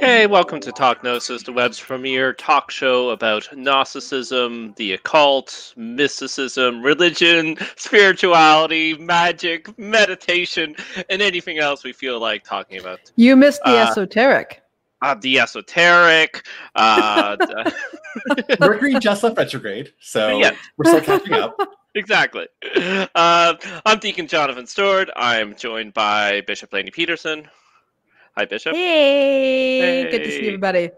Hey, welcome to Talk Gnosis, the web's premier talk show about Gnosticism, the occult, mysticism, religion, spirituality, magic, meditation, and anything else we feel like talking about. You missed the Uh, esoteric. Uh, the esoteric. Uh, the- Mercury just left retrograde, so Yeah. we're still catching up. exactly. Uh, I'm Deacon Jonathan Stewart. I'm joined by Bishop Laney Peterson. Hi, Bishop. Hey, good to see everybody.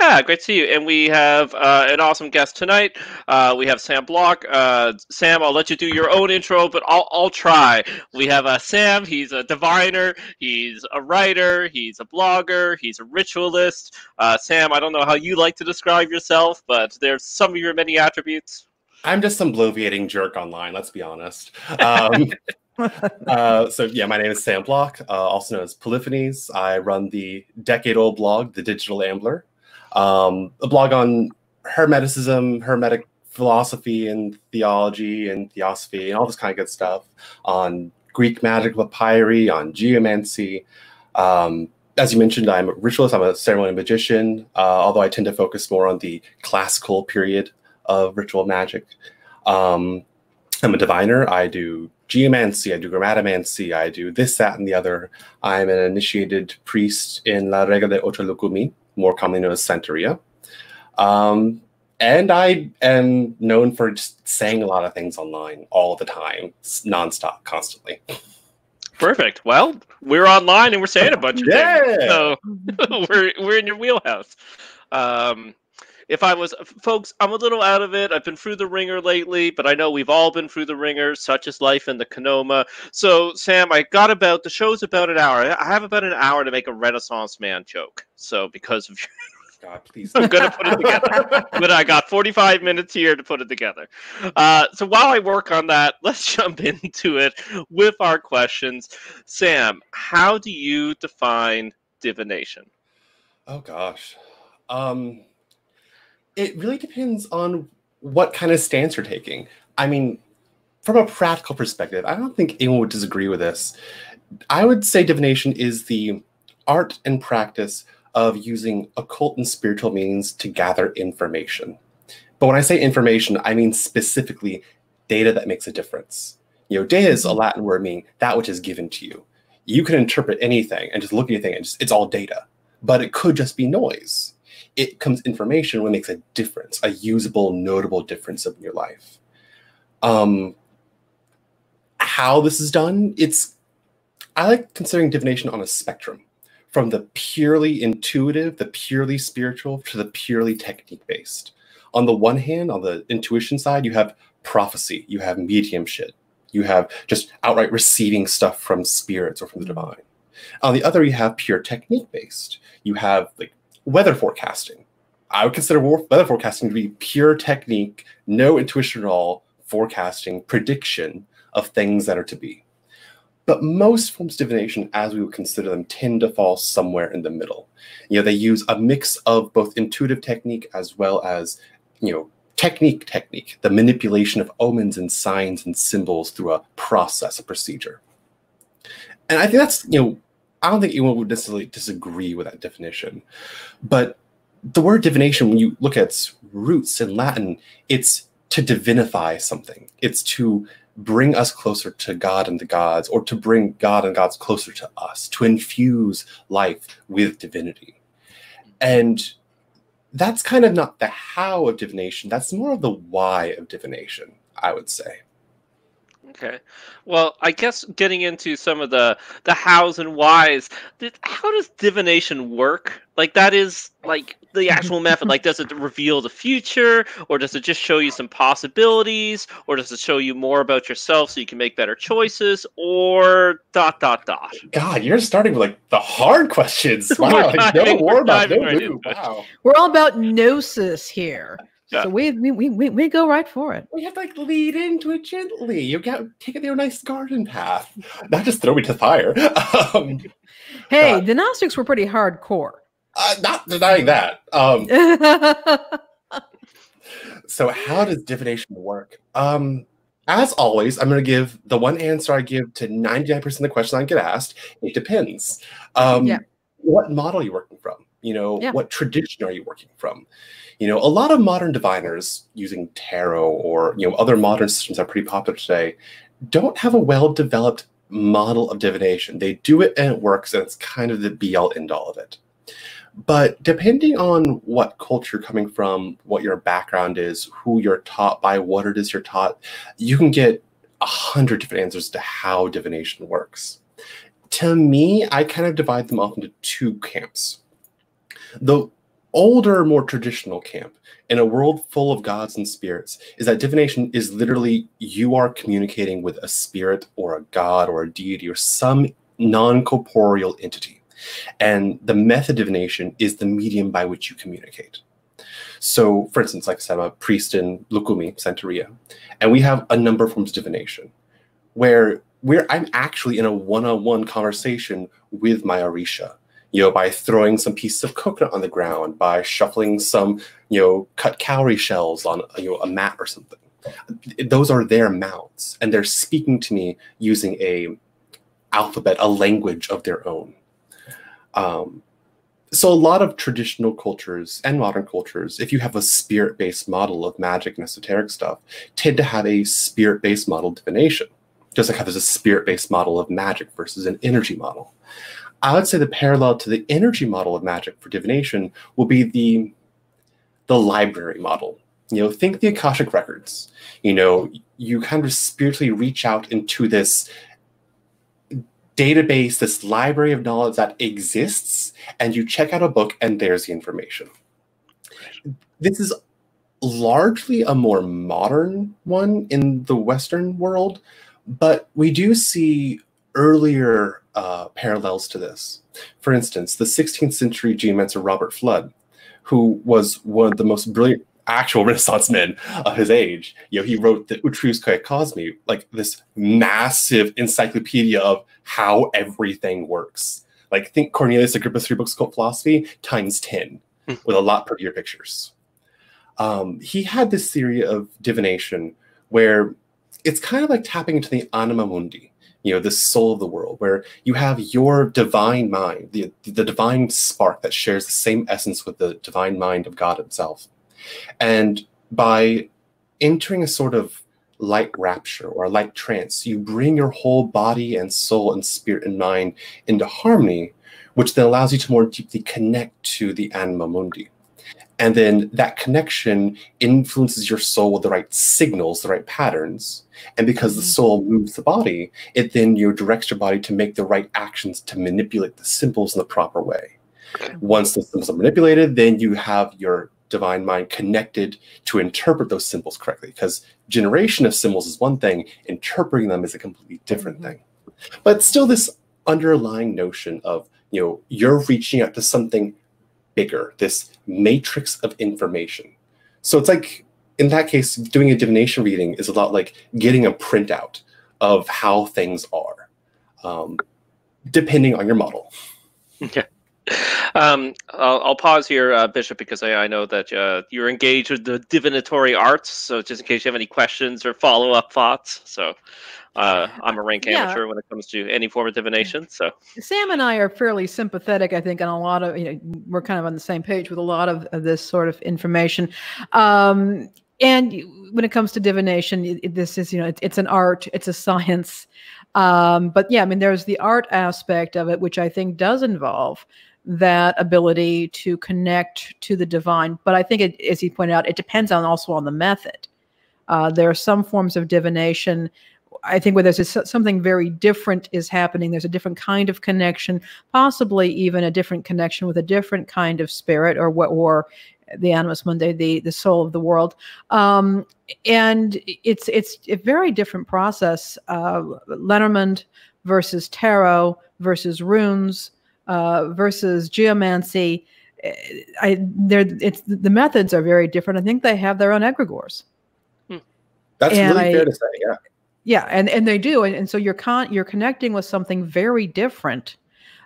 Yeah, great to see you. And we have uh, an awesome guest tonight. Uh, we have Sam Block. Uh, Sam, I'll let you do your own intro, but I'll, I'll try. We have uh, Sam. He's a diviner. He's a writer. He's a blogger. He's a ritualist. Uh, Sam, I don't know how you like to describe yourself, but there's some of your many attributes. I'm just some bloviating jerk online. Let's be honest. Um, uh, so yeah, my name is Sam Block, uh, also known as Polyphonies. I run the decade-old blog, The Digital Ambler, um, a blog on Hermeticism, Hermetic philosophy, and theology, and theosophy, and all this kind of good stuff. On Greek magic, papyri, on geomancy. Um, as you mentioned, I'm a ritualist. I'm a ceremonial magician, uh, although I tend to focus more on the classical period of ritual magic. Um, I'm a diviner. I do geomancy, I do grammatomancy, I do this, that, and the other. I'm an initiated priest in La Regla de Ocha Lukumi, more commonly known as Santeria. Um, and I am known for just saying a lot of things online all the time, nonstop, constantly. Perfect. Well, we're online and we're saying a bunch of Yeah. things. So we're we're in your wheelhouse. Um, if I was, folks, I'm a little out of it. I've been through the ringer lately, but I know we've all been through the ringer, such as life in the Kenoma. So, Sam, I got about the show's about an hour. I have about an hour to make a Renaissance man joke. So, because of God, please. I'm gonna put it together. but I got 45 minutes here to put it together. Uh, so while I work on that, let's jump into it with our questions. Sam, how do you define divination? Oh gosh. Um it really depends on what kind of stance you're taking. I mean, from a practical perspective, I don't think anyone would disagree with this. I would say divination is the art and practice of using occult and spiritual means to gather information. But when I say information, I mean specifically data that makes a difference. You know, data is a mm-hmm. Latin word meaning that which is given to you. You can interpret anything and just look at anything and just, it's all data but it could just be noise. It comes information when it makes a difference, a usable, notable difference in your life. Um, how this is done, it's I like considering divination on a spectrum, from the purely intuitive, the purely spiritual, to the purely technique based. On the one hand, on the intuition side, you have prophecy, you have mediumship, you have just outright receiving stuff from spirits or from the divine. On the other, you have pure technique based. You have like weather forecasting. I would consider weather forecasting to be pure technique, no intuition at all, forecasting, prediction of things that are to be. But most forms of divination, as we would consider them, tend to fall somewhere in the middle. You know, they use a mix of both intuitive technique as well as, you know, technique technique, the manipulation of omens and signs and symbols through a process, a procedure. And I think that's, you know, I don't think anyone would necessarily disagree with that definition. But the word divination, when you look at its roots in Latin, it's to divinify something. It's to bring us closer to God and the gods, or to bring God and gods closer to us, to infuse life with divinity. And that's kind of not the how of divination, that's more of the why of divination, I would say. Okay. Well, I guess getting into some of the the hows and whys. th- How does divination work? Like that is like the actual method. Like, does it reveal the future, or does it just show you some possibilities, or does it show you more about yourself so you can make better choices, or dot dot dot? God, you're starting with like the hard questions. We're Wow, like, no war about no right blue. into it. Wow. We're all about gnosis here. Yeah. So we, we, we, we, we go right for it. We have to like lead into it gently. You got take it their nice garden path, not just throw me to the fire. Um, Hey, God. the Gnostics were pretty hardcore. uh, not denying that. Um, so how does divination work? Um, as always, I'm going to give the one answer I give to 99% of the questions I get asked. It depends. Um, Yeah. What model are you working from? You know, Yeah. what tradition are you working from? You know, a lot of modern diviners using tarot or you know other modern systems that are pretty popular today don't have a well-developed model of divination. They do it and it works, and it's kind of the be-all end-all of it. But depending on what culture you're coming from, what your background is, who you're taught by, what it is you're taught, you can get a hundred different answers to how divination works. To me, I kind of divide them off into two camps. The older, more traditional camp, in a world full of gods and spirits, is that divination is literally you are communicating with a spirit or a god or a deity or some non corporeal entity. And the method divination is the medium by which you communicate. So, for instance, like I said, I'm a priest in Lukumi, Santeria, and we have a number of forms of divination where where I'm actually in a one-on-one conversation with my Orisha, you know, by throwing some pieces of coconut on the ground, by shuffling some, you know, cut cowrie shells on you know a mat or something. Those are their mouths, and they're speaking to me using a alphabet, a language of their own. Um, so a lot of traditional cultures and modern cultures, if you have a spirit-based model of magic and esoteric stuff, tend to have a spirit-based model of divination, just like how there's a spirit-based model of magic versus an energy model. I would say the parallel to the energy model of magic for divination will be the the library model. You know, think the Akashic records. You know, you kind of spiritually reach out into this database, this library of knowledge that exists, and you check out a book and there's the information. This is largely a more modern one in the Western world, but we do see earlier uh, parallels to this. For instance, the 16th century geomancer Robert Fludd, who was one of the most brilliant actual Renaissance men of his age. You know, he wrote the Utriusque Cosmi, like this massive encyclopedia of how everything works. Like think Cornelius Agrippa's three books called philosophy times 10 with a lot prettier pictures. Um, he had this theory of divination where it's kind of like tapping into the anima mundi, you know, the soul of the world, where you have your divine mind, the, the divine spark that shares the same essence with the divine mind of God itself. And by entering a sort of light rapture or a light trance, you bring your whole body and soul and spirit and mind into harmony, which then allows you to more deeply connect to the anima mundi. And then that connection influences your soul with the right signals, the right patterns. And because the soul moves the body, it then you know, directs your body to make the right actions to manipulate the symbols in the proper way. Once the symbols are manipulated, then you have your divine mind connected to interpret those symbols correctly because generation of symbols is one thing interpreting them is a completely different Mhm. thing but still this underlying notion of you know you're reaching out to something bigger this matrix of information. So it's like in that case doing a divination reading is a lot like getting a printout of how things are um, depending on your model Um, I'll, I'll pause here, uh, Bishop, because I, I know that uh, you're engaged with the divinatory arts. So just in case you have any questions or follow up thoughts, so uh, I'm a rank Yeah. amateur when it comes to any form of divination. So Sam and I are fairly sympathetic, I think, on a lot of, you know, we're kind of on the same page with a lot of, of this sort of information. Um, and when it comes to divination, it, it- this is, you know, it, it's an art, it's a science. Um, but yeah, I mean, there's the art aspect of it, which I think does involve that ability to connect to the divine. But I think, it, as he pointed out, it depends on also on the method. Uh, there are some forms of divination I think where there's a, something very different is happening. There's a different kind of connection, possibly even a different connection with a different kind of spirit, or what, or the animus mundi, the the soul of the world. Um, and it's it's a very different process. Uh, Lenormand versus tarot versus runes uh, versus geomancy. eh, I there it's the methods are very different. I think they have their own egregores. that's And really I- fair to say yeah Yeah, and and they do, and, and so you're con you're connecting with something very different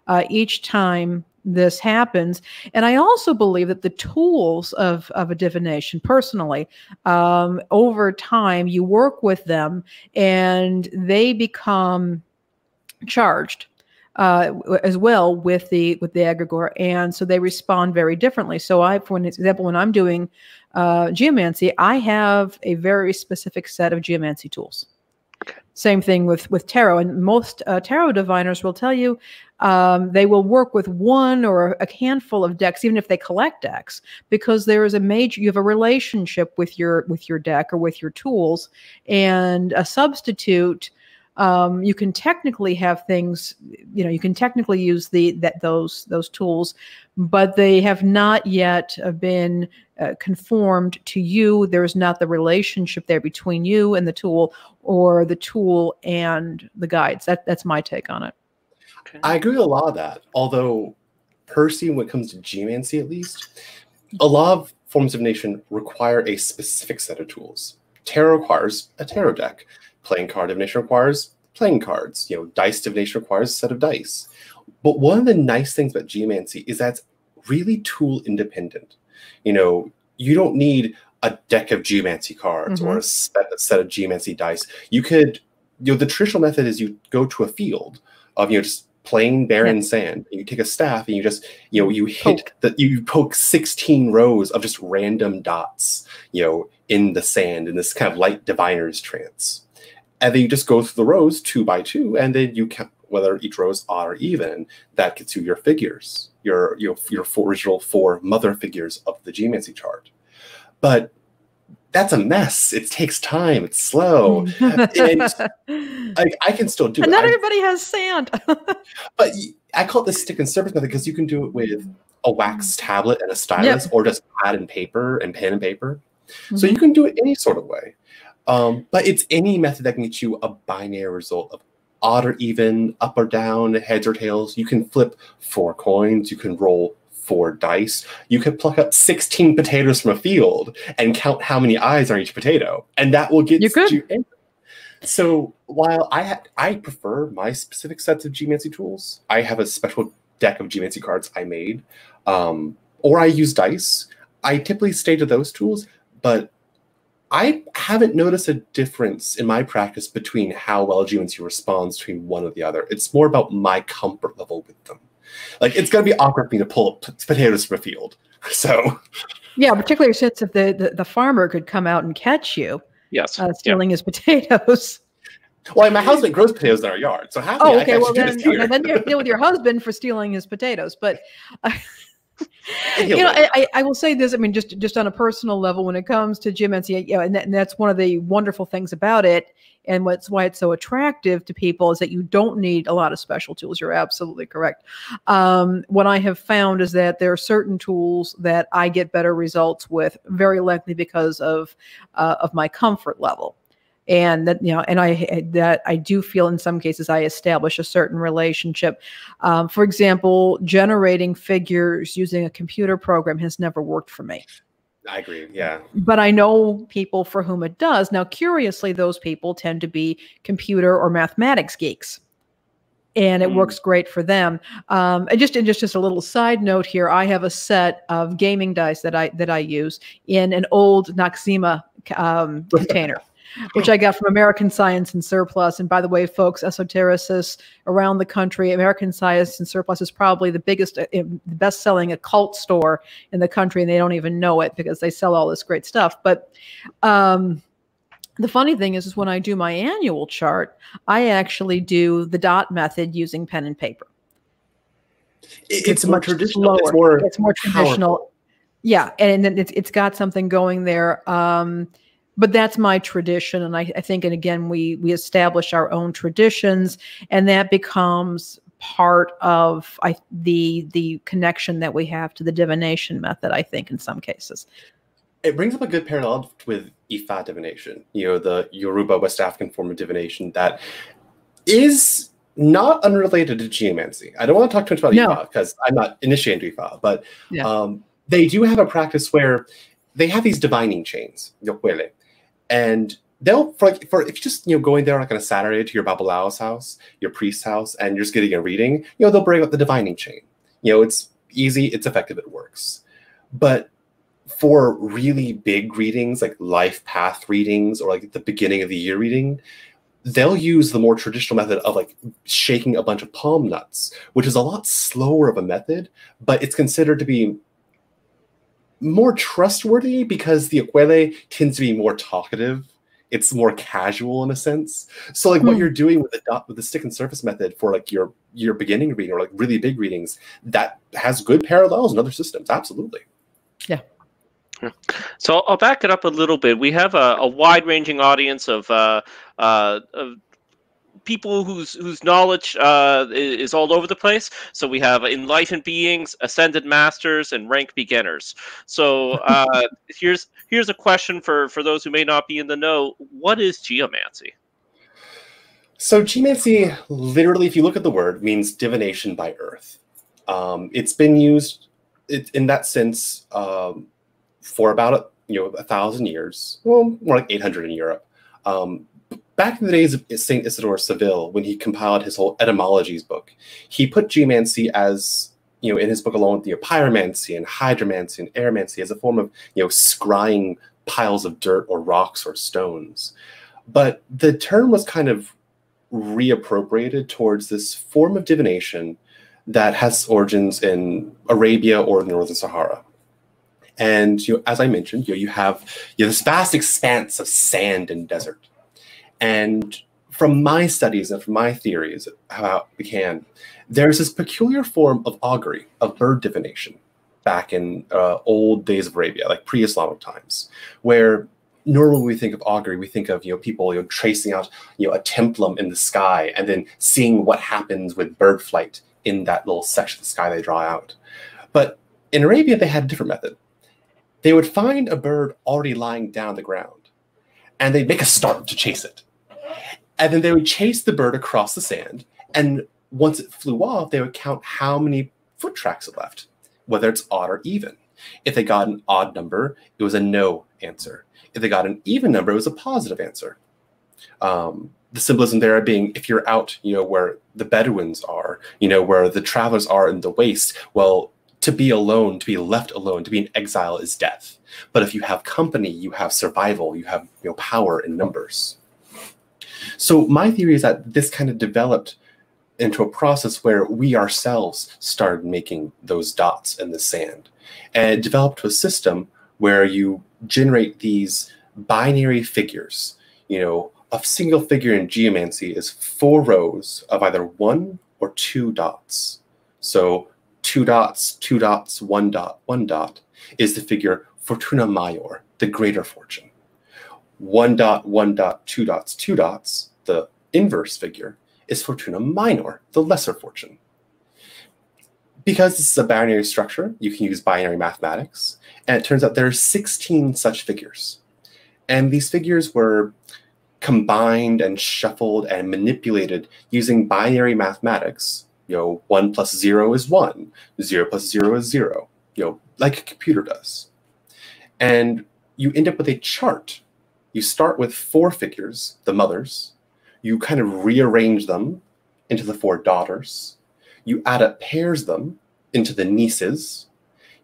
uh, each time this happens. And I also believe that the tools of, of a divination, personally, um, over time, you work with them and they become charged. Uh, as well with the with the egregore, and so they respond very differently. So I, for an example, when I'm doing uh, geomancy, I have a very specific set of geomancy tools. Same thing with with tarot, and most uh, tarot diviners will tell you um, they will work with one or a handful of decks, even if they collect decks, because there is a major you have a relationship with your with your deck or with your tools, and a substitute. Um, you can technically have things, you know, you can technically use the that those those tools, but they have not yet uh, been uh, conformed to you. There's not the relationship there between you and the tool, or the tool and the guides. That that's my take on it. Okay. I agree with a lot of that. Although, personally, when it comes to geomancy, at least, a lot of forms of nation require a specific set of tools. Tarot requires a tarot deck. Playing card divination requires playing cards. You know, dice divination requires a set of dice. But one of the nice things about geomancy is that's really tool independent. You know, you don't need a deck of geomancy cards mm-hmm. or a set, a set of geomancy dice. You could, you know, the traditional method is you go to a field of, you know, just plain barren yeah. sand. You take a staff and you just, you know, you hit that you poke 16 rows of just random dots, you know, in the sand in this kind of light diviner's trance. And then you just go through the rows two by two, and then you count whether each row is odd or even. That gets you your figures your your your four, original four mother figures of the geomancy chart. But that's a mess. It takes time. It's slow. and I, I, can still do and it. Not everybody has sand. but I call it the stick and surface method because you can do it with a wax tablet and a stylus, yep. or just pad and paper and pen and paper. Mm-hmm. So you can do it any sort of way. Um, but it's any method that can get you a binary result of odd or even, up or down, heads or tails. You can flip four coins. You can roll four dice. You can pluck up 16 potatoes from a field and count how many eyes are on each potato. And that will get you in. So while I ha- I prefer my specific sets of geomancy tools, I have a special deck of geomancy cards I made, um, or I use dice. I typically stay to those tools, but I haven't noticed a difference in my practice between how well geomancy responds between one or the other. It's more about my comfort level with them. Like it's going to be awkward for me to pull potatoes from a field. So, yeah, particularly since if the, the, the farmer could come out and catch you, yes, uh, stealing his potatoes. Well, my husband grows potatoes in our yard, so happy. Oh, okay. Well, then, then you deal with your husband for stealing his potatoes, but. Uh, you know, I, I, will say this. I mean, just just on a personal level, when it comes to Jim geomancy, you know, and, that, and that's one of the wonderful things about it, and what's why it's so attractive to people is that you don't need a lot of special tools. You're absolutely correct. Um, what I have found is that there are certain tools that I get better results with, very likely because of uh, of my comfort level and that you know and i that i do feel in some cases i establish a certain relationship um, for example generating figures using a computer program has never worked for me I agree. Yeah. But I know people for whom it does. Now, curiously, those people tend to be computer or mathematics geeks. And it mm. works great for them. Um, and just and just just a little side note here, I have a set of gaming dice that I that I use in an old Noxzema um, container which I got from American Science and Surplus. And by the way, folks, esotericists around the country, American Science and Surplus is probably the biggest, uh, the best selling occult store in the country. And they don't even know it because they sell all this great stuff. But, um, the funny thing is, is when I do my annual chart, I actually do the dot method using pen and paper. It's, it's more traditional. Slower. It's more, it's more traditional. Powerful. Yeah, and then it's it's got something going there. Um, but that's my tradition and I, I, think and again we we establish our own traditions and that becomes part of I, the the connection that we have to the divination method i think in some cases it brings up a good parallel with ifa divination you know the yoruba west african form of divination that is not unrelated to geomancy i don't want to talk too much about no. ifa because i'm not initiated ifa but yeah. um, they do have a practice where they have these divining chains, and they'll for, like for if you just you know going there like on a Saturday to your Babalao's house, your priest's house, and you're just getting a reading, you know they'll bring up the divining chain. You know it's easy, it's effective, it works. But for really big readings, like life path readings or like the beginning of the year reading, they'll use the more traditional method of like shaking a bunch of palm nuts, which is a lot slower of a method, but it's considered to be more trustworthy because the ekuele tends to be more talkative. It's more casual in a sense. So like what Hmm. you're doing with the dot with the stick and surface method for like your your beginning reading or like really big readings, that has good parallels in other systems. Absolutely. Yeah. So I'll back it up a little bit. We have a, a wide-ranging audience of, uh, uh, of people whose whose knowledge uh, is all over the place. So we have enlightened beings, ascended masters, and rank beginners. So uh, here's here's a question for for those who may not be in the know: What is geomancy? So geomancy, literally, if you look at the word, means divination by earth. Um, it's been used it, in that sense um, for about you know a thousand years, well, more like eight hundred in Europe. Um, back in the days of Saint Isidore Seville, when he compiled his whole etymologies book, he put geomancy as you know in his book along with you know, pyromancy and hydromancy and airmancy as a form of you know scrying piles of dirt or rocks or stones. But the term was kind of reappropriated towards this form of divination that has origins in Arabia or northern Sahara. And you know, as I mentioned, you, know, you have you know, this vast expanse of sand and desert. And from my studies and from my theories how it began, there's this peculiar form of augury, of bird divination, back in uh, old days of Arabia, like pre-Islamic times, where normally we think of augury, we think of you know people you know tracing out you know a templum in the sky and then seeing what happens with bird flight in that little section of the sky they draw out. But in Arabia, they had a different method. They would find a bird already lying down on the ground, and they'd make a start to chase it. And then they would chase the bird across the sand, and once it flew off, they would count how many foot tracks it left, whether it's odd or even. If they got an odd number, it was a no answer. If they got an even number, it was a positive answer. Um, the symbolism there being if you're out, you know, where the Bedouins are, you know, where the travelers are in the waste, well, to be alone, to be left alone, to be in exile is death. But if you have company, you have survival, you have you know power in numbers. So my theory is that this kind of developed into a process where we ourselves started making those dots in the sand. And it developed a system where you generate these binary figures. You know, a single figure in geomancy is four rows of either one or two dots. So two dots, two dots, one dot, one dot is the figure Fortuna Major, the greater fortune. One dot, one dot, two dots, two dots, the inverse figure is Fortuna Minor, the lesser fortune. Because this is a binary structure, you can use binary mathematics, and it turns out there are 16 such figures. And these figures were combined and shuffled and manipulated using binary mathematics. You know, one plus zero is one, zero plus zero is zero, you know, like a computer does. And you end up with a chart. You start with four figures, the mothers, you kind of rearrange them into the four daughters. You add up pairs them into the nieces.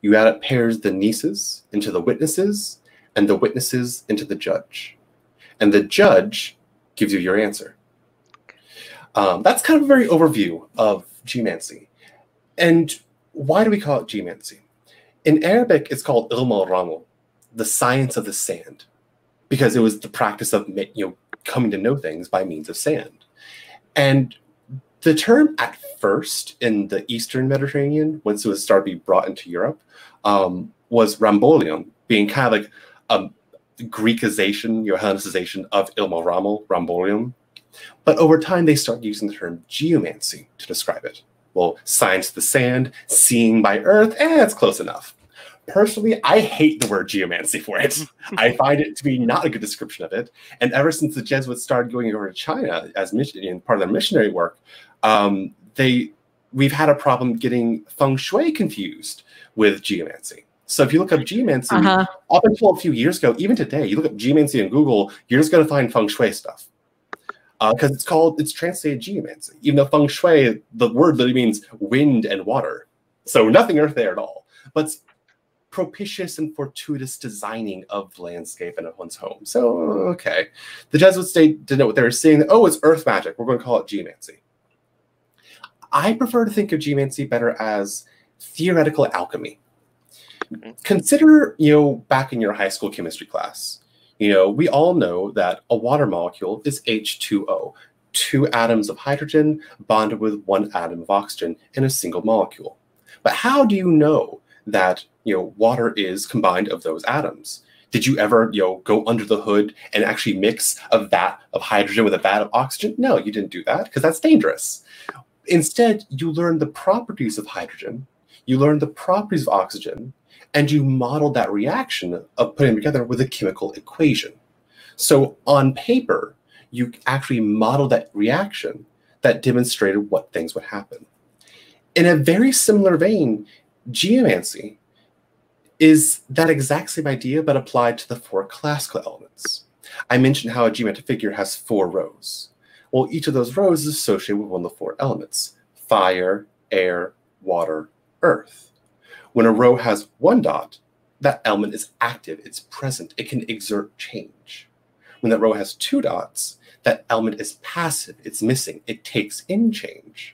You add up pairs the nieces into the witnesses, and the witnesses into the judge. And the judge gives you your answer. Um, that's kind of a very overview of geomancy. And why do we call it geomancy? In Arabic, it's called ilm al the science of the sand, because it was the practice of you know coming to know things by means of sand. And the term at first in the Eastern Mediterranean, once it was started to be brought into Europe, um, was Rambolion, being kind of like a Greekization, your Hellenicization of Ilmo Rambolium. But over time, they start using the term geomancy to describe it. Well, science of the sand, seeing by earth, eh, it's close enough. Personally, I hate the word geomancy for it. I find it to be not a good description of it. And ever since the Jesuits started going over to China as mission in part of their missionary work, um, they we've had a problem getting feng shui confused with geomancy. So if you look up geomancy, Uh-huh. up until a few years ago, even today, you look up geomancy in Google, you're just going to find feng shui stuff because it's called it's translated geomancy. Even though feng shui, the word literally means wind and water. So nothing Earth there at all. But propitious and fortuitous designing of the landscape and of one's home. So, okay. The Jesuits state didn't know what they were seeing. Oh, it's earth magic. We're going to call it geomancy. I prefer to think of geomancy better as theoretical alchemy. Consider, you know, back in your high school chemistry class, you know, we all know that a water molecule is H2O, two atoms of hydrogen bonded with one atom of oxygen in a single molecule. But how do you know that you know water is combined of those atoms. Did you ever you know go under the hood and actually mix a vat of hydrogen with a vat of oxygen? No, you didn't do that because that's dangerous. Instead, you learn the properties of hydrogen, you learn the properties of oxygen, and you model that reaction of putting them together with a chemical equation. So on paper, you actually model that reaction that demonstrated what things would happen. In a very similar vein, geomancy is that exact same idea but applied to the four classical elements. I mentioned how a geomantic figure has four rows. Well, each of those rows is associated with one of the four elements fire, air, water, earth. When a row has one dot, that element is active, it's present, it can exert change. When that row has two dots, that element is passive, it's missing, it takes in change.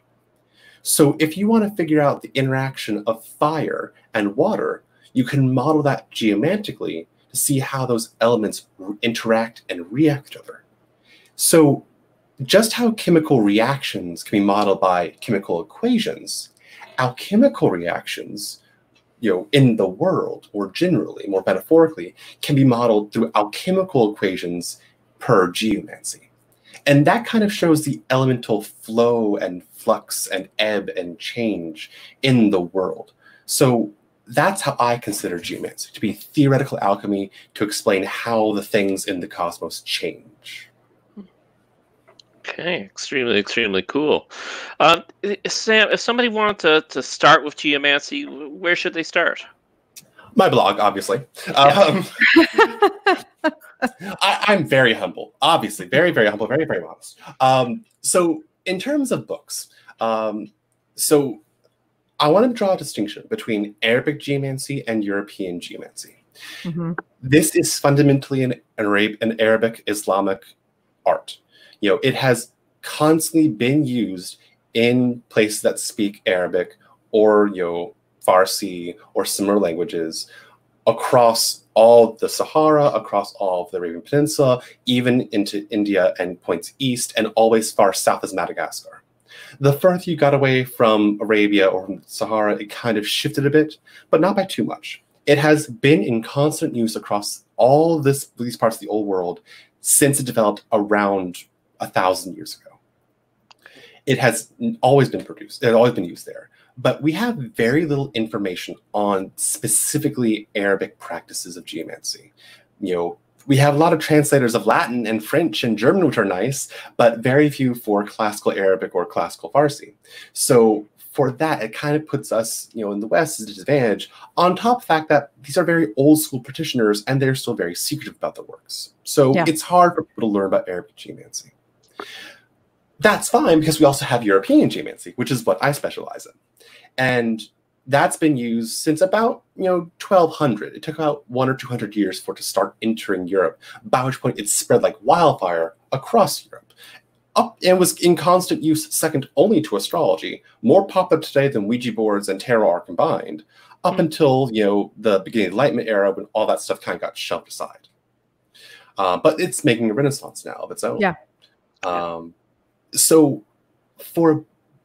So if you want to figure out the interaction of fire and water, you can model that geomantically to see how those elements interact and react other. So just how chemical reactions can be modeled by chemical equations, alchemical reactions, you know, in the world or generally, more metaphorically, can be modeled through alchemical equations per geomancy. And that kind of shows the elemental flow and flux and ebb and change in the world. So that's how I consider geomancy to be theoretical alchemy to explain how the things in the cosmos change. Okay, extremely, extremely cool. Um, Sam, if somebody wanted to, to start with geomancy, where should they start? My blog, obviously. Um, I, am very humble, obviously, very, very humble, very, very modest. Um, so, in terms of books, um, so I want to draw a distinction between Arabic geomancy and European geomancy. Mm-hmm. This is fundamentally an, Arab, an Arabic Islamic art. You know, it has constantly been used in places that speak Arabic or you know Farsi or similar languages across all the Sahara, across all of the Arabian Peninsula, even into India and points east, and always far south as Madagascar. The further you got away from Arabia or from Sahara, it kind of shifted a bit, but not by too much. It has been in constant use across all this, these parts of the old world since it developed around a thousand years ago. It has always been produced, it has always been used there but we have very little information on specifically Arabic practices of geomancy. You know, we have a lot of translators of Latin and French and German, which are nice, but very few for classical Arabic or classical Farsi. So for that, it kind of puts us, you know, in the West as a disadvantage. On top of the fact that these are very old school practitioners and they're still very secretive about their works. So yeah. it's hard for people to learn about Arabic geomancy. That's fine because we also have European geomancy, which is what I specialize in. And that's been used since about you know 1200 it took about one or 200 years for it to start entering europe. By which point it spread like wildfire across europe. Up and was in constant use second only to astrology more popular today than ouija boards and tarot are combined up mm-hmm. until you know the beginning of the enlightenment era when all that stuff kind of got shoved aside. Uh, but it's making a renaissance now of its own. Yeah. Um, so for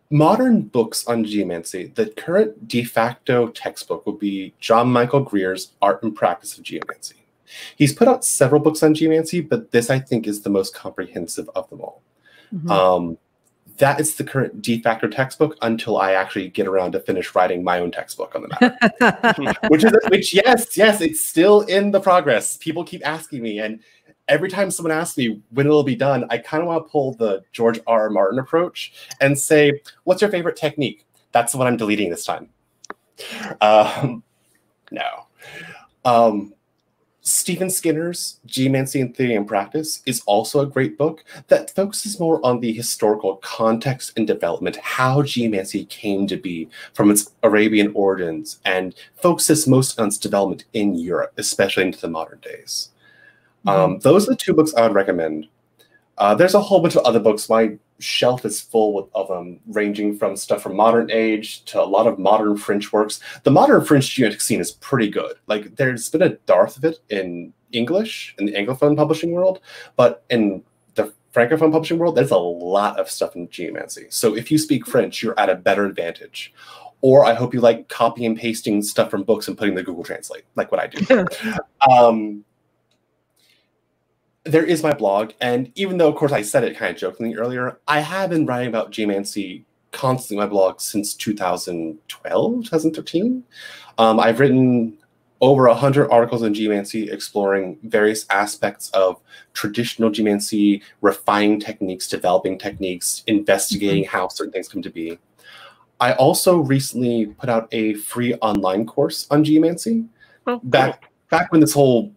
modern books on geomancy, the current de facto textbook would be John Michael Greer's Art and Practice of Geomancy. He's put out several books on geomancy, but this I think is the most comprehensive of them all. Mm-hmm. Um, that is the current de facto textbook until I actually get around to finish writing my own textbook on the matter. which is which yes, yes, it's still in the progress. People keep asking me, and every time someone asks me when it'll be done, I kind of want to pull the George R. R. Martin approach and say, "What's your favorite technique?" That's what I'm deleting this time. Um, no. Um, Stephen Skinner's Geomancy in Theory and Practice is also a great book that focuses more on the historical context and development, how geomancy came to be from its Arabian origins, and focuses most on its development in Europe, especially into the modern days. Mm-hmm. Um, those are the two books I would recommend. Uh, there's a whole bunch of other books. My shelf is full of them, ranging from stuff from modern age to a lot of modern French works. The modern French geomantic scene is pretty good. Like there's been a dearth of it in English in the Anglophone publishing world, but in the Francophone publishing world, there's a lot of stuff in geomancy. So if you speak French, you're at a better advantage. Or I hope you like copy and pasting stuff from books and putting the Google Translate, like what I do. um, there is my blog, and even though, of course, I said it kind of jokingly earlier, I have been writing about geomancy constantly my blog since 2012, 2013. Um, I've written over 100 articles on geomancy exploring various aspects of traditional geomancy, refining techniques, developing techniques, investigating mm-hmm. how certain things come to be. I also recently put out a free online course on geomancy. Oh, back back when this whole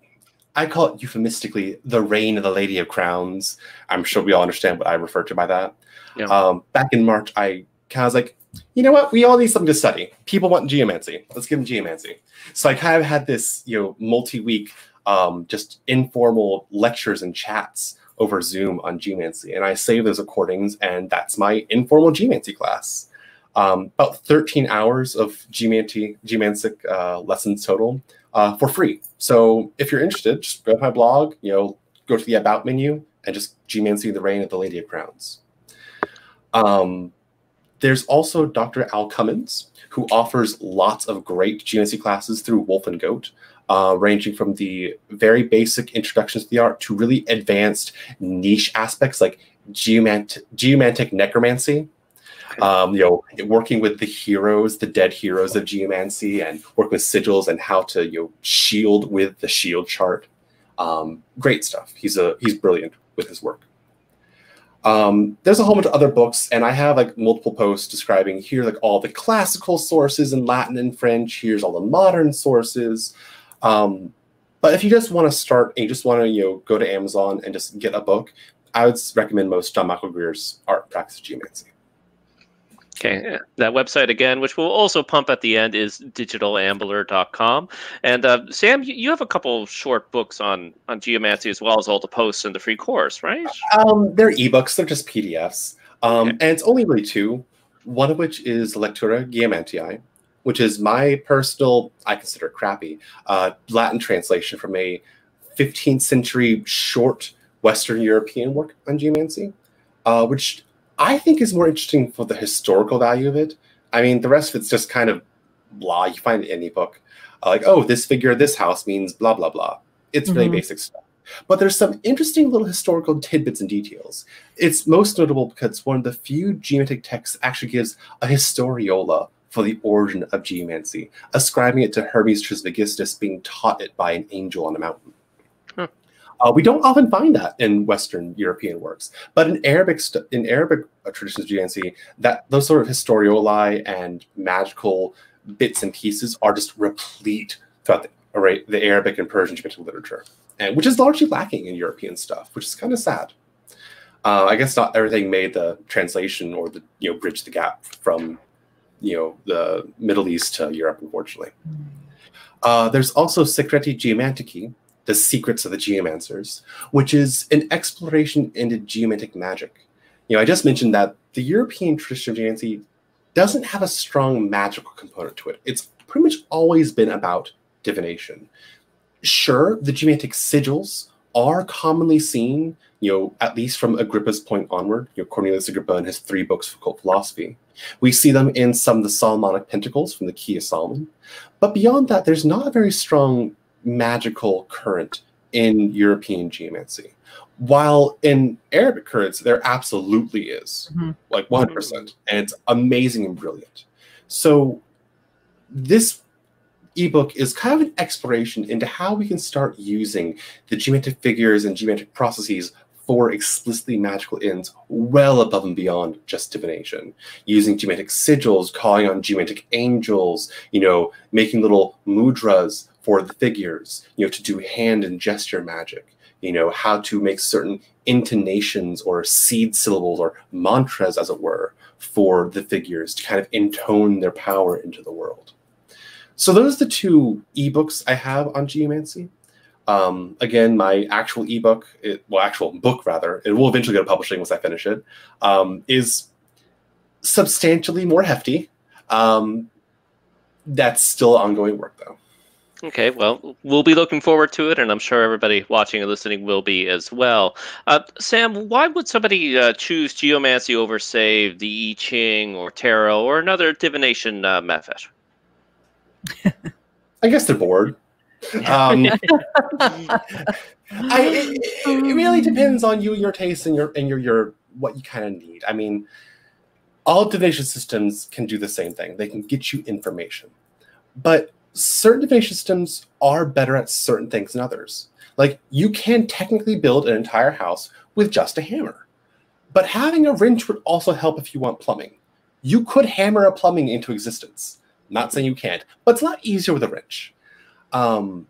I call it euphemistically the reign of the Lady of Crowns. I'm sure we all understand what I refer to by that. Yeah. Um, back in March, I kind of was like, you know what? We all need something to study. People want geomancy. Let's give them geomancy. So I kind of had this, you know, multi-week, um, just informal lectures and chats over Zoom on geomancy, and I save those recordings, and that's my informal geomancy class. Um, about 13 hours of geomancy, geomantic uh, lessons total uh, for free. So if you're interested, just go to my blog, you know, go to the About menu and just Geomancy the Reign of the Lady of Crowns. Um, there's also Dr. Al Cummins, who offers lots of great geomancy classes through Wolf and Goat, uh, ranging from the very basic introductions to the art to really advanced niche aspects like geomant- geomantic necromancy, um, you know, working with the heroes, the dead heroes of geomancy, and work with sigils and how to you know shield with the shield chart. Um, great stuff. He's a he's brilliant with his work. Um, there's a whole bunch of other books, and I have like multiple posts describing here like all the classical sources in Latin and French. Here's all the modern sources. Um, but if you just want to start and you just want to you know go to Amazon and just get a book, I would recommend most John Michael Greer's Art Practice of Geomancy. Okay, that website again, which we'll also pump at the end, is digitalambler.com. And uh, Sam, you have a couple short books on on geomancy as well as all the posts in the free course, right? Um, they're ebooks; they're just PDFs, um, okay. and it's only really two. One of which is Lectura Geomantiae, which is my personal, I consider crappy, uh, Latin translation from a 15th century short Western European work on geomancy, uh, which I think is more interesting for the historical value of it. I mean, the rest of it's just kind of blah. You find it in any book, uh, like, oh, this figure, this house means blah blah blah. It's really mm-hmm. basic stuff. But there's some interesting little historical tidbits and details. It's most notable because it's one of the few geomantic texts actually gives a historiola for the origin of geomancy, ascribing it to Hermes Trismegistus being taught it by an angel on a mountain. Uh, we don't often find that in Western European works, but in Arabic in Arabic uh, traditions of geomancy, that those sort of historioli and magical bits and pieces are just replete throughout the, the Arabic and Persian geomantic literature, and which is largely lacking in European stuff, which is kind of sad. Uh, I guess not everything made the translation or the you know bridge the gap from you know the Middle East to Europe, unfortunately. Uh, there's also Secreti Geomantici, the Secrets of the Geomancers, which is an exploration into geomantic magic. You know, I just mentioned that the European tradition of geomancy doesn't have a strong magical component to it. It's pretty much always been about divination. Sure, the geomantic sigils are commonly seen, you know, at least from Agrippa's point onward, you know, Cornelius Agrippa and his three books of occult philosophy. We see them in some of the Solomonic pentacles from the Key of Solomon. But beyond that, there's not a very strong magical current in European geomancy. While in Arabic currents, there absolutely is, mm-hmm. like 100%, and it's amazing and brilliant. So, this ebook is kind of an exploration into how we can start using the geomantic figures and geomantic processes for explicitly magical ends well above and beyond just divination using geomantic sigils calling on geomantic angels you know making little mudras for the figures, you know, to do hand and gesture magic, you know, how to make certain intonations or seed syllables or mantras, as it were, for the figures to kind of intone their power into the world. So those are the two ebooks I have on geomancy. Um, again, my actual ebook, it, well, actual book rather, it will eventually go to publishing once I finish it, um, is substantially more hefty. Um, that's still ongoing work, though. Okay, well, we'll be looking forward to it, and I'm sure everybody watching and listening will be as well. Uh, Sam, why would somebody uh, choose geomancy over, say, the I Ching or tarot or another divination uh, method? I guess they're bored. Um, I, it, it, really depends on you, and your taste, and your and your your what you kind of need. I mean, all divination systems can do the same thing. They can get you information, but certain divination systems are better at certain things than others. Like you can technically build an entire house with just a hammer, but having a wrench would also help if you want plumbing. You could hammer a plumbing into existence. Not saying you can't, but it's a lot easier with a wrench. Um,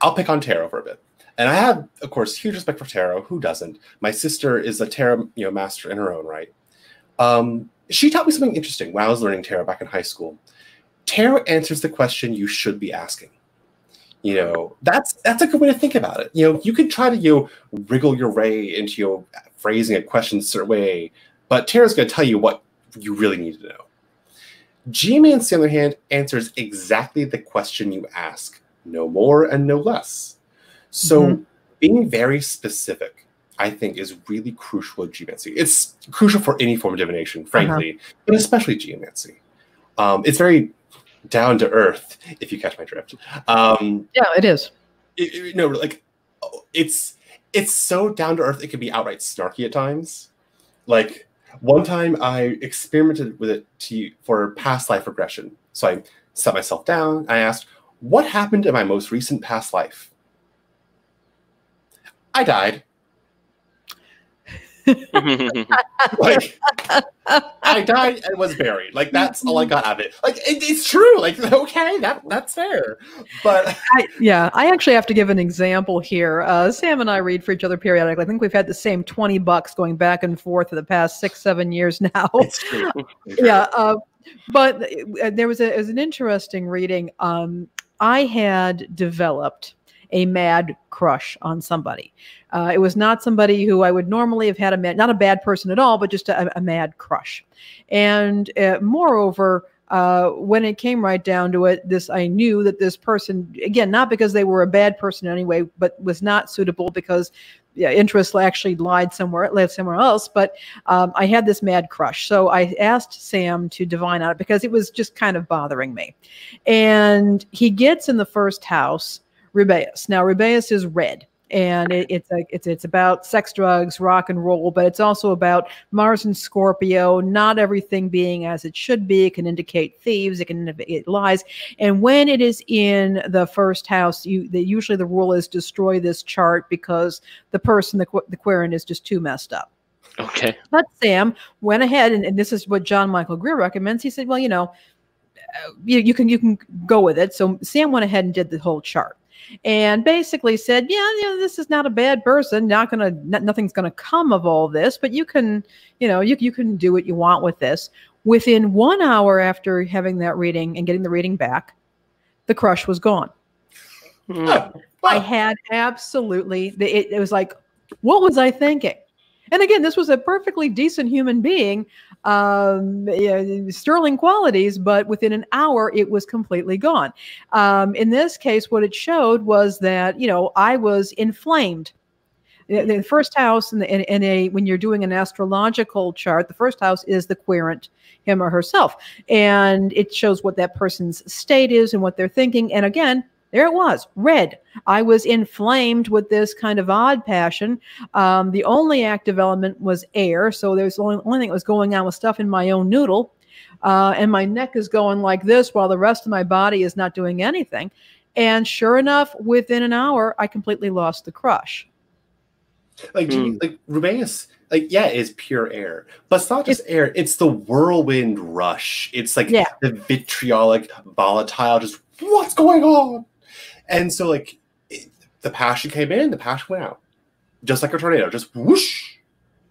I'll pick on tarot for a bit. And I have, of course, huge respect for tarot. Who doesn't? My sister is a tarot you know, master in her own right. Um, she taught me something interesting when I was learning tarot back in high school. Tarot answers the question you should be asking. You know, that's that's a good way to think about it. You know, you could try to you know, wriggle your way into you know, phrasing a question a certain way, but tarot's going to tell you what you really need to know. Geomancy, on the other hand, answers exactly the question you ask, no more and no less. So mm-hmm. being very specific, I think, is really crucial with geomancy. It's crucial for any form of divination, frankly, uh-huh. but especially geomancy. Um, it's very down to earth, if you catch my drift. Um, yeah, it is. It, it, no, like it's it's so down to earth. It can be outright snarky at times. Like one time I experimented with it to, for past life regression. So I set myself down. I asked, what happened in my most recent past life? I died. like I died and was buried. Like that's all I got out of it. Like it, it's true. Like okay, that that's fair. But I, yeah, I actually have to give an example here. Uh, Sam and I read for each other periodically. I think we've had the same twenty bucks going back and forth for the past six seven years now. It's true. yeah, uh, but uh, there was a it was an interesting reading. Um, I had developed a mad crush on somebody. Uh, it was not somebody who I would normally have had a mad, not a bad person at all, but just a, a mad crush. And uh, moreover, uh, when it came right down to it, this I knew that this person, again, not because they were a bad person anyway, but was not suitable because yeah, interest actually lied somewhere, lived somewhere else. But um, I had this mad crush, so I asked Sam to divine out because it was just kind of bothering me. And he gets in the first house Rubeus. Now, Rubeus is red and it, it's a, it's it's about sex, drugs, rock and roll, but it's also about Mars and Scorpio. Not everything being as it should be. It can indicate thieves. It can indicate lies. And when it is in the first house, you the, usually the rule is destroy this chart because the person the the querent is just too messed up. Okay. But Sam went ahead, and, and this is what John Michael Greer recommends. He said, well, you know, uh, you, you can you can go with it. So Sam went ahead and did the whole chart and basically said, yeah, you know, this is not a bad person. Not gonna, nothing's gonna come of all this, but you can, you know, you you can do what you want with this. Within one hour after having that reading and getting the reading back, the crush was gone. Mm. I had absolutely. It, it was like, what was I thinking? And again, this was a perfectly decent human being, um, yeah, sterling qualities, but within an hour, it was completely gone. Um, in this case, what it showed was that, you know, I was inflamed. The first house in, the, in, in a when you're doing an astrological chart, the first house is the querent, him or herself, and it shows what that person's state is and what they're thinking. And again, there it was, red. I was inflamed with this kind of odd passion. Um, the only active element was air, so there's the only, only thing that was going on with stuff in my own noodle. Uh, and my neck is going like this while the rest of my body is not doing anything. And sure enough, within an hour, I completely lost the crush. Like, mm. like Rubeus, like yeah, it's pure air, but it's not just it's, air. It's the whirlwind rush. It's like yeah. the vitriolic, volatile. Just what's going on? And so, like, it, the passion came in, the passion went out, just like a tornado, just whoosh.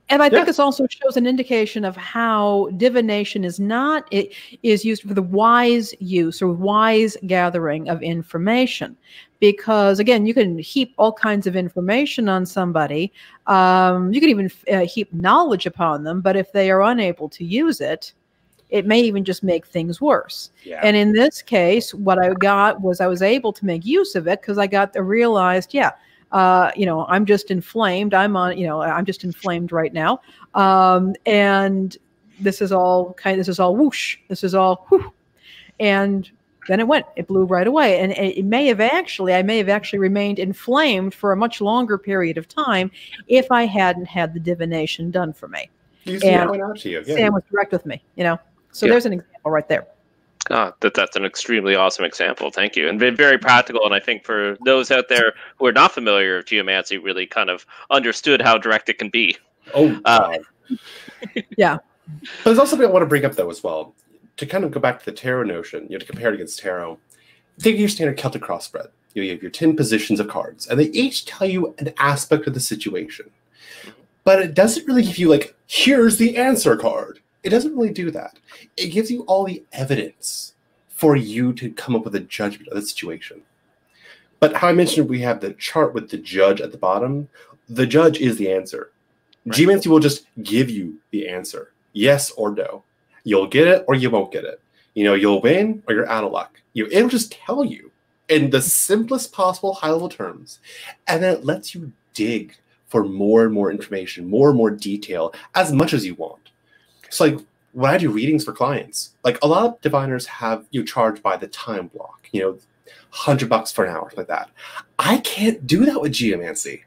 And I think this also shows an indication of how divination is not it is used for the wise use or wise gathering of information. Because again, you can heap all kinds of information on somebody. Um, you can even uh, heap knowledge upon them, but if they are unable to use it, it may even just make things worse. Yeah. And in this case, what I got was I was able to make use of it because I got the realized, yeah, uh, you know, I'm just inflamed. I'm on, you know, I'm just inflamed right now. Um, and this is all kind of this is all whoosh. This is all whoo. And then it went, it blew right away. And it, may have actually, I may have actually remained inflamed for a much longer period of time if I hadn't had the divination done for me. It and to you. Yeah. Sam was direct with me, you know. So Yeah. there's an example right there. Ah, that that's an extremely awesome example. Thank you, and ve- very practical. And I think for those out there who are not familiar with geomancy, really kind of understood how direct it can be. Oh, Uh, Yeah. But there's also something I want to bring up though as well. To kind of go back to the tarot notion, you know, to compare it against tarot. Take your standard Celtic cross spread. You, know, you have your 10 positions of cards, and they each tell you an aspect of the situation. But it doesn't really give you like, here's the answer card. It doesn't really do that. It gives you all the evidence for you to come up with a judgment of the situation. But how I mentioned we have the chart with the judge at the bottom, the judge is the answer. Right. Geomancy will just give you the answer yes or no. You'll get it or you won't get it. You know, you'll win or you're out of luck. You it'll just tell you in the simplest possible high level terms. And then it lets you dig for more and more information, more and more detail, as much as you want. It's like when I do readings for clients, like a lot of diviners have you charge by the time block, you know, hundred bucks for an hour, like that. I can't do that with geomancy.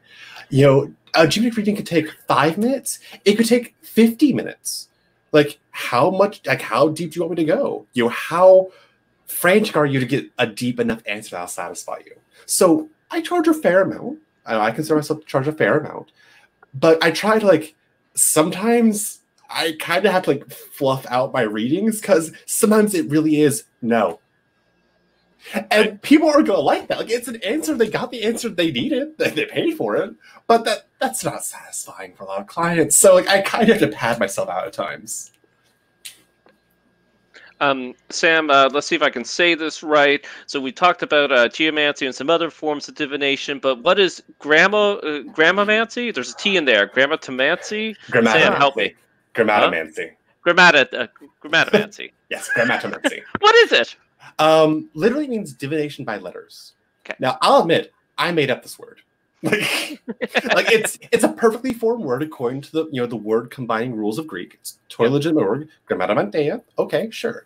You know, a geomantic reading could take five minutes. It could take 50 minutes. Like how much, like how deep do you want me to go? You know, how frantic are you to get a deep enough answer that'll satisfy you? So I charge a fair amount. I consider myself to charge a fair amount, but I try to like sometimes I kind of have to like fluff out my readings because sometimes it really is no. And people are gonna like that. Like it's an answer. They got the answer they needed. They, they paid for it, but that that's not satisfying for a lot of clients. So like I kind of have to pad myself out at times. Um, Sam, uh, let's see if I can say this right. So we talked about uh, geomancy and some other forms of divination, but what is grandma uh, grammamancy? There's a T in there. Grandma Grammatomancy. Sam, help me. Grammatomancy. Grammata uh, grammatomancy. Yes, grammatomancy. what is it? um, literally means divination by letters. Okay. Now I'll admit I made up this word. Like, like it's it's a perfectly formed word according to the you know the word combining rules of Greek. It's totally legitimate word. Grammatomanteia. Okay, sure.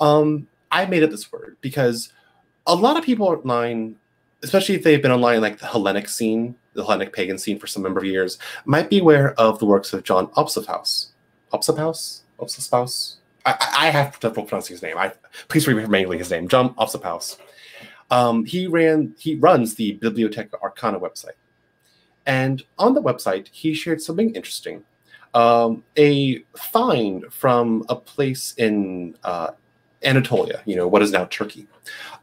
Um, I made up this word because a lot of people online, especially if they've been online like the Hellenic scene, the Hellenic pagan scene for some number of years, might be aware of the works of John Opsopaus. Opsopaus? Opsopaus? I, I have trouble pronouncing his name. I please remain his name. John Opsopaus. Um, he ran he runs the Biblioteca Arcana website. And on the website, he shared something interesting. Um, a find from a place in uh, Anatolia, you know, what is now Turkey,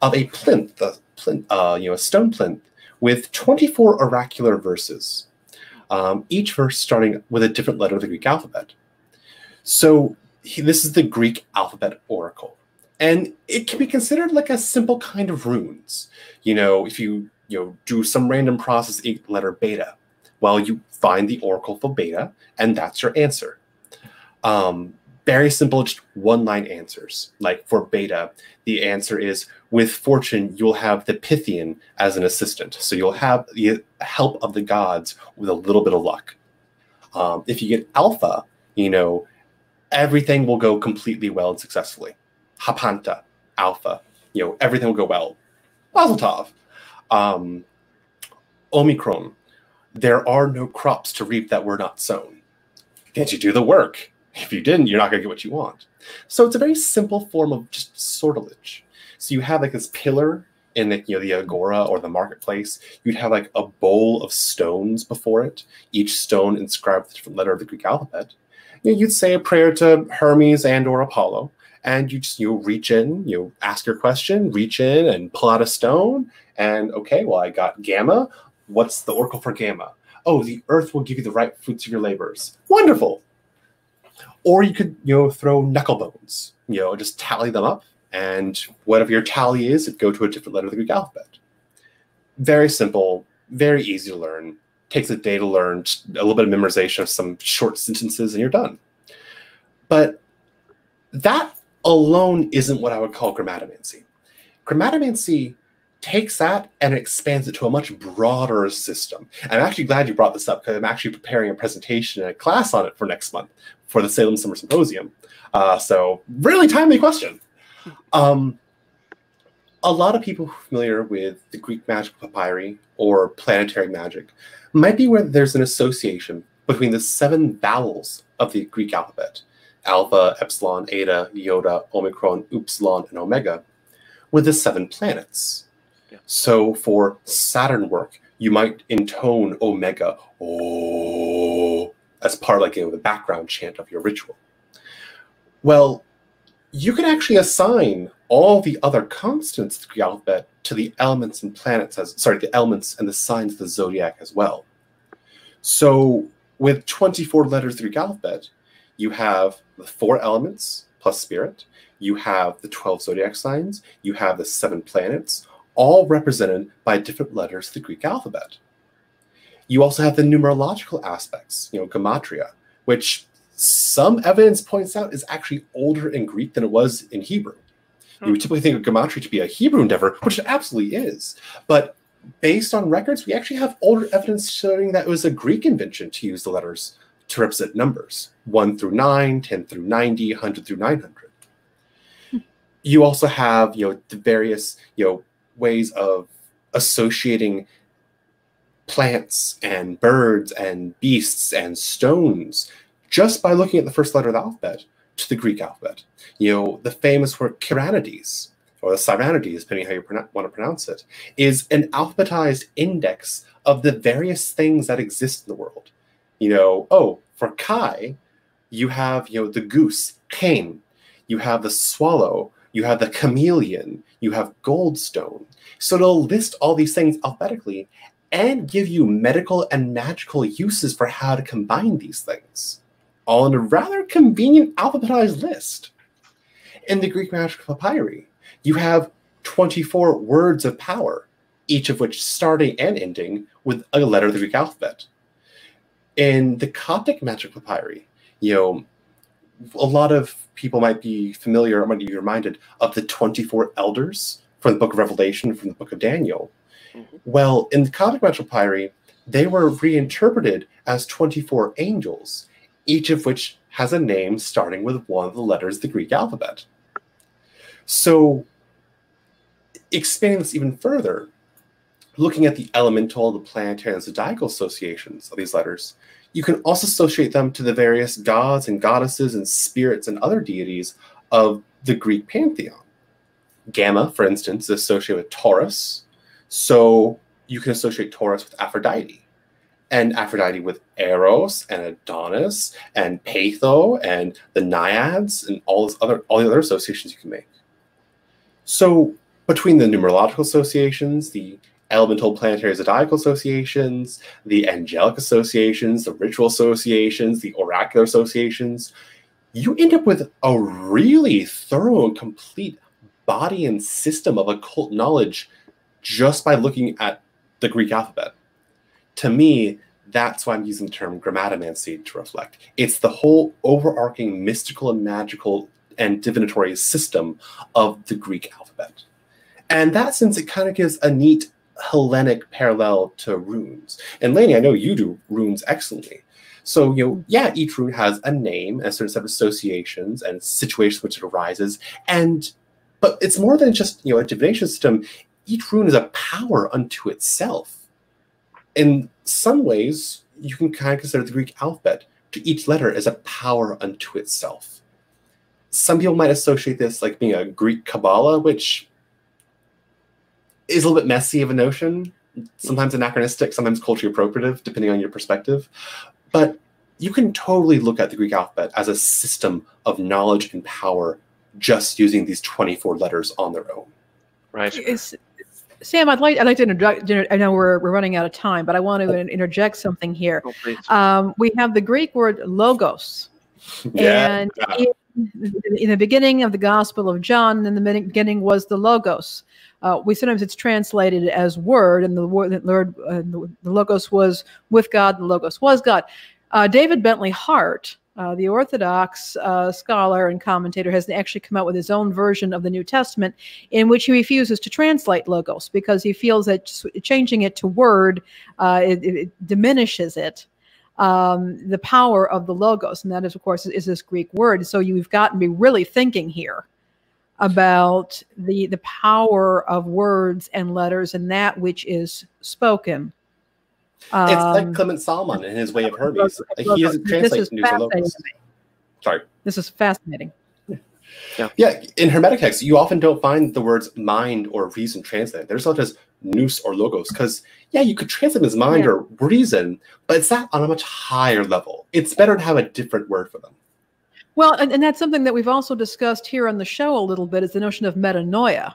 of a plinth, a plinth uh, you know, a stone plinth with 24 oracular verses, um, each verse starting with a different letter of the Greek alphabet. So he, this is the Greek alphabet oracle. And it can be considered like a simple kind of runes. You know, if you you know do some random process, eight letter beta, well, you find the oracle for beta, and that's your answer. Um, very simple, just one line answers. Like for beta, the answer is with fortune, you'll have the Pythian as an assistant. So you'll have the help of the gods with a little bit of luck. Um, if you get alpha, you know, everything will go completely well and successfully. Hapanta, alpha, you know, everything will go well. Mazel. Um, Omicron, there are no crops to reap that were not sown. Did you do the work? If you didn't, you're not going to get what you want. So it's a very simple form of just sortilege. So you have like this pillar in the, you know, the agora or the marketplace. You'd have like a bowl of stones before it, each stone inscribed with a different letter of the Greek alphabet. You'd say a prayer to Hermes and or Apollo, and you just you reach in, you ask your question, reach in and pull out a stone, and okay, well, I got gamma. What's the oracle for gamma? Oh, the earth will give you the right fruits of your labors. Wonderful. Or you could, you know, throw knuckle bones, you know, just tally them up, and whatever your tally is, it go to a different letter of the Greek alphabet. Very simple, very easy to learn. Takes a day to learn, a little bit of memorization of some short sentences, and you're done. But that alone isn't what I would call grammatomancy. Grammatomancy takes that and expands it to a much broader system. I'm actually glad you brought this up because I'm actually preparing a presentation and a class on it for next month for the Salem Summer Symposium. Uh, so, really timely question. Um, a lot of people familiar with the Greek magic papyri or planetary magic might be where there's an association between the seven vowels of the Greek alphabet alpha, epsilon, eta, iota, omicron, upsilon, and omega with the seven planets. Yeah. So for Saturn work, you might intone omega oh as part of like you know, the background chant of your ritual. Well, you can actually assign all the other consonants of the alphabet to the elements and planets as sorry, the elements and the signs of the zodiac as well. So with 24 letters of the Greek alphabet, you have the four elements plus spirit, you have the 12 zodiac signs, you have the seven planets, all represented by different letters of the Greek alphabet. You also have the numerological aspects, you know, gematria, which some evidence points out is actually older in Greek than it was in Hebrew. You hmm. would typically think of gematria to be a Hebrew endeavor, which it absolutely is. But based on records, we actually have older evidence showing that it was a Greek invention to use the letters to represent numbers 1 through 9, 10 through 90, 100 through 900. Hmm. You also have, you know, the various, you know, ways of associating plants and birds and beasts and stones just by looking at the first letter of the alphabet to the Greek alphabet. You know, the famous work Kyranides, or the Cyranides, depending how you want to pronounce it, is an alphabetized index of the various things that exist in the world. You know, oh, for Chi, you have, you know, the goose, cane. You have the swallow. You have the chameleon. You have goldstone. So it'll list all these things alphabetically and give you medical and magical uses for how to combine these things, all in a rather convenient alphabetized list. In the Greek magical papyri, you have 24 words of power, each of which starting and ending with a letter of the Greek alphabet. In the Coptic magic papyri, you know, a lot of people might be familiar or might be reminded of the 24 elders from the book of Revelation, from the book of Daniel. Mm-hmm. Well, in the Coptic magic papyri, they were reinterpreted as 24 angels, each of which has a name starting with one of the letters of the Greek alphabet. So, expanding this even further, looking at the elemental, the planetary, and zodiacal associations of these letters, you can also associate them to the various gods and goddesses and spirits and other deities of the Greek pantheon. Gamma, for instance, is associated with Taurus, so you can associate Taurus with Aphrodite, and Aphrodite with Eros and Adonis and Peitho and the Naiads and all those other all the other associations you can make. So between the numerological associations, the elemental planetary zodiacal associations, the angelic associations, the ritual associations, the oracular associations, you end up with a really thorough and complete body and system of occult knowledge just by looking at the Greek alphabet. To me, that's why I'm using the term grammatomancy to reflect. It's the whole overarching mystical and magical and divinatory system of the Greek alphabet. And that sense, it kind of gives a neat Hellenic parallel to runes. And Lainey, I know you do runes excellently. So, you know, yeah, each rune has a name, a certain set of associations and situations which it arises. And but it's more than just, you know, a divination system. Each rune is a power unto itself. In some ways, you can kind of consider the Greek alphabet to each letter as a power unto itself. Some people might associate this like being a Greek Kabbalah, which is a little bit messy of a notion, sometimes anachronistic, sometimes culturally appropriative, depending on your perspective. But you can totally look at the Greek alphabet as a system of knowledge and power just using these 24 letters on their own. Right. It's, Sam, I'd like I'd like to interject. I know we're, we're running out of time, but I want to interject something here. Oh. Um, we have the Greek word logos, Yeah. and in, in the beginning of the Gospel of John, in the beginning was the logos. Uh, we sometimes it's translated as word, and the word, the, uh, the logos was with God, the logos was God. Uh, David Bentley Hart, uh, the Orthodox uh, scholar and commentator, has actually come out with his own version of the New Testament in which he refuses to translate logos because he feels that changing it to word uh, it, it diminishes it. Um, the power of the logos, and that is, of course, is this Greek word. So you've got to be really thinking here about the the power of words and letters and that which is spoken. It's like Um, Clement Salaman in his way of Hermes. He doesn't translate is nous logos. Sorry. This is fascinating. Yeah, yeah, in Hermetic texts, you often don't find the words mind or reason translated. There's not just nous or logos, because yeah, you could translate them as mind Yeah. or reason, but it's not on a much higher level. It's better to have a different word for them. Well, and, and that's something that we've also discussed here on the show a little bit is the notion of metanoia,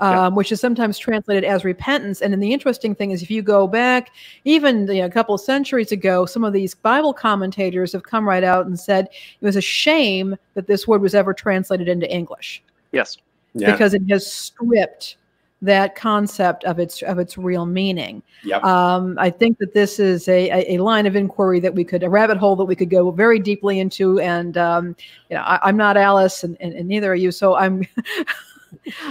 um, Yeah. which is sometimes translated as repentance. And then the interesting thing is, if you go back even you know, a couple of centuries ago, some of these Bible commentators have come right out and said it was a shame that this word was ever translated into English Yes. Yeah. because it has stripped that concept of its of its real meaning. yep. Um, I think that this is a, a, a line of inquiry that we could, a rabbit hole that we could go very deeply into. And, um, you know, I, I'm not Alice and, and, and neither are you. So I'm,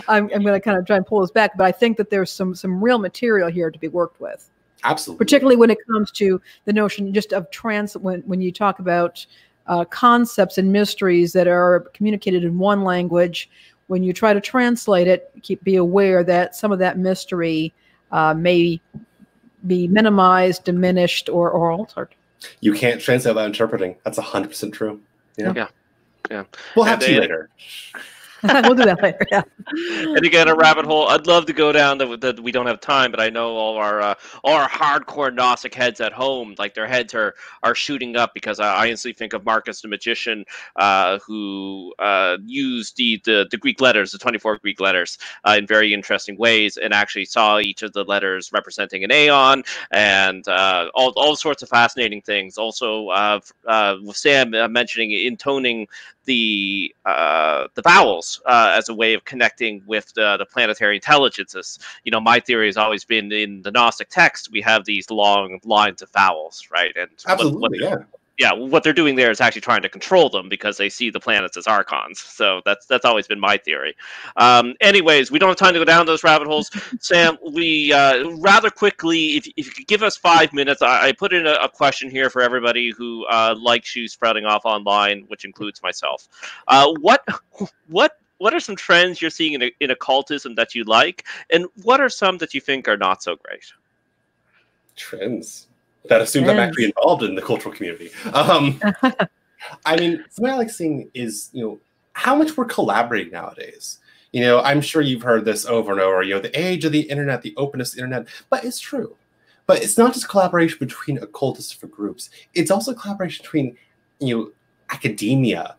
I'm, I'm going to kind of try and pull this back, but I think that there's some, some real material here to be worked with, Absolutely. particularly when it comes to the notion just of trans, when, when you talk about uh, concepts and mysteries that are communicated in one language, when you try to translate it, keep, be aware that some of that mystery uh, may be minimized, diminished, or, or altered. You can't translate without interpreting. That's 100% true. Yeah. Yeah. Yeah. We'll have And to they- later. we'll do that later. Yeah. and again, a rabbit hole. I'd love to go down that, we don't have time, but I know all our uh, all our hardcore Gnostic heads at home, like their heads are are shooting up because I, I instantly think of Marcus the magician, uh, who uh, used the, the the Greek letters, the twenty four Greek letters, uh, in very interesting ways, and actually saw each of the letters representing an aeon and uh, all all sorts of fascinating things. Also, uh, uh, with Sam mentioning intoning the uh, the vowels uh, as a way of connecting with the, the planetary intelligences. You know, my theory has always been in the Gnostic text we have these long lines of vowels, right? And what- what, Absolutely. Yeah. Yeah, what they're doing there is actually trying to control them because they see the planets as archons. So that's that's always been my theory. Um, anyways, we don't have time to go down those rabbit holes. Sam, we uh, rather quickly, if, if you could give us five minutes, I, I put in a, a question here for everybody who uh, likes you sprouting off online, which includes myself. Uh, what what what are some trends you're seeing in, in occultism that you like, and what are some that you think are not so great? Trends. That assumes I'm actually involved in the cultural community. Um, I mean, something I like seeing is, you know, how much we're collaborating nowadays. You know, I'm sure you've heard this over and over, you know, the age of the internet, the openness of the internet, but it's true. But it's not just collaboration between occultist different groups, it's also collaboration between, you know, academia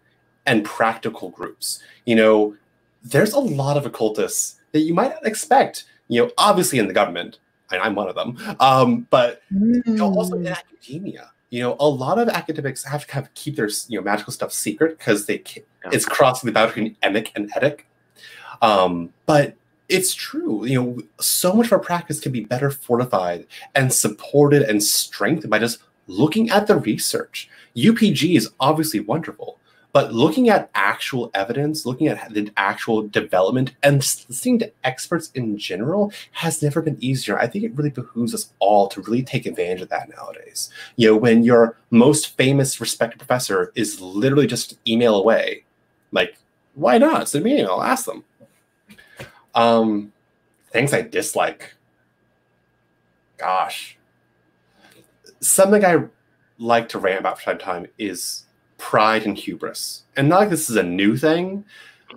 and practical groups. You know, there's a lot of occultists that you might not expect, you know, obviously in the government, and I'm one of them, um, but you know, also in Mm. academia you know a lot of academics have to kind of keep their you know magical stuff secret because they ca- Yeah. it's crossing the boundary between emic and etic um, but it's true you know so much of our practice can be better fortified and supported and strengthened by just looking at the research upg is obviously wonderful but looking at actual evidence looking at the actual development and listening to experts in general has never been easier. I think it really behooves us all to really take advantage of that nowadays. You know, when your most famous respected professor is literally just email away, like, why not? Send me an email, ask them. Um, things I dislike. Gosh. Something I like to rant about from time to time is pride and hubris. And not like this is a new thing,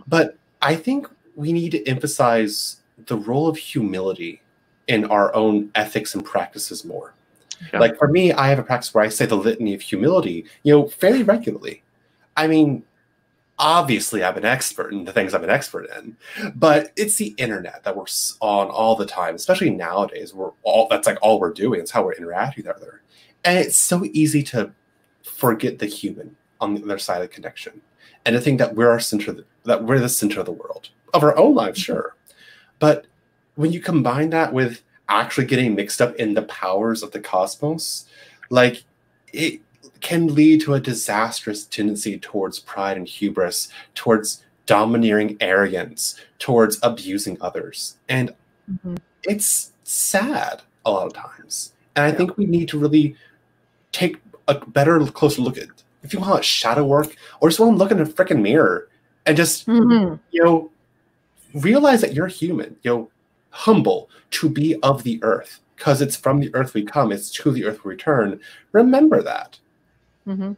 but I think we need to emphasize the role of humility in our own ethics and practices more. Yeah. Like for me, I have a practice where I say the litany of humility, you know, fairly regularly. I mean, obviously I'm an expert in the things I'm an expert in, but it's the internet that we're on all the time, especially nowadays. We're all that's like all we're doing. It's how we're interacting with other, and it's so easy to forget the human on the other side of the connection, and to think that we're our center, that we're the center of the world of our own lives, mm-hmm. sure, but when you combine that with actually getting mixed up in the powers of the cosmos, like it can lead to a disastrous tendency towards pride and hubris, towards domineering arrogance, towards abusing others. And mm-hmm. it's sad a lot of times. And I yeah. think we need to really take a better, closer look at if you want shadow work or just want to look in a freaking mirror and just, mm-hmm. you know, realize that you're human, you know, humble to be of the earth because it's from the earth we come, it's to the earth we return. Remember that. Mm-hmm.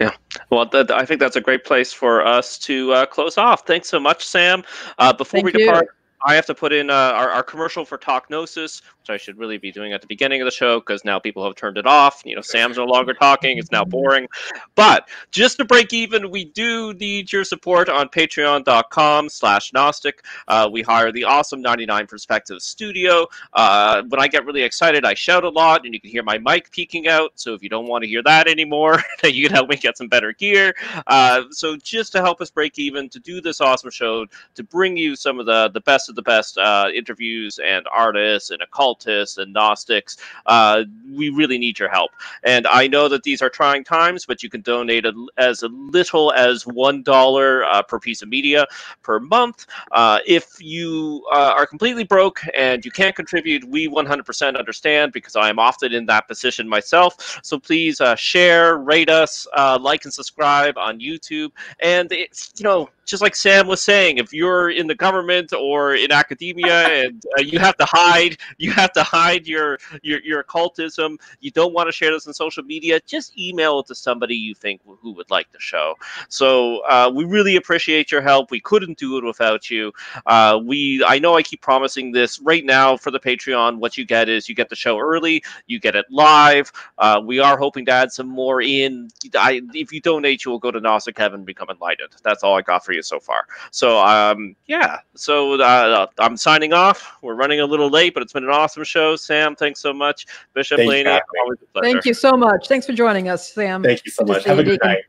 Yeah, well, th- I think that's a great place for us to uh, close off. Thanks so much, Sam. Uh, before Thank we depart, you. I have to put in uh, our, our commercial for Talk Gnosis, which I should really be doing at the beginning of the show because now people have turned it off. You know, Sam's no longer talking; it's now boring. But just to break even, we do need your support on Patreon.com/slash Gnostic. Uh, we hire the awesome 99 Perspective Studio. Uh, when I get really excited, I shout a lot, and you can hear my mic peaking out. So if you don't want to hear that anymore, you can help me get some better gear. Uh, so just to help us break even, to do this awesome show, to bring you some of the the best of the best uh, interviews and artists and occultists and Gnostics. Uh, we really need your help. And I know that these are trying times, but you can donate a, as little as $1 uh, per piece of media per month. Uh, if you uh, are completely broke and you can't contribute, we 100% understand because I am often in that position myself. So please uh, share, rate us, like and subscribe on YouTube. And it's, you know, just like Sam was saying, if you're in the government or in academia and uh, you have to hide, you have to hide your, your your occultism. You don't want to share this on social media. Just email it to somebody you think who would like the show. So uh, we really appreciate your help. We couldn't do it without you. Uh, we I know I keep promising this right now for the Patreon. What you get is you get the show early, you get it live. Uh, we are hoping to add some more in. I, if you donate, you will go to Gnostic Heaven become enlightened. That's all I got for you so far. So um, yeah. So uh, I'm signing off. We're running a little late, but it's been an awesome show. Sam, thanks so much. Bishop Laney, always a pleasure. Thank you so much. Thanks for joining us, Sam. Thank you so much. Have a good night.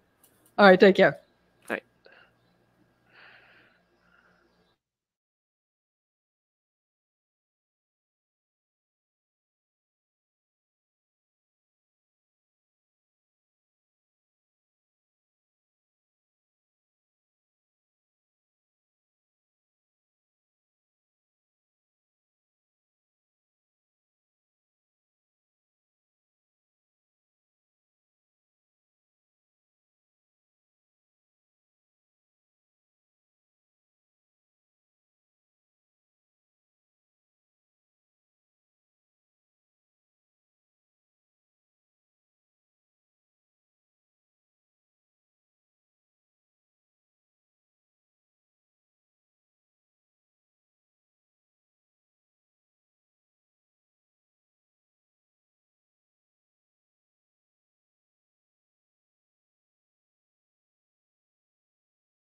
All right, take care.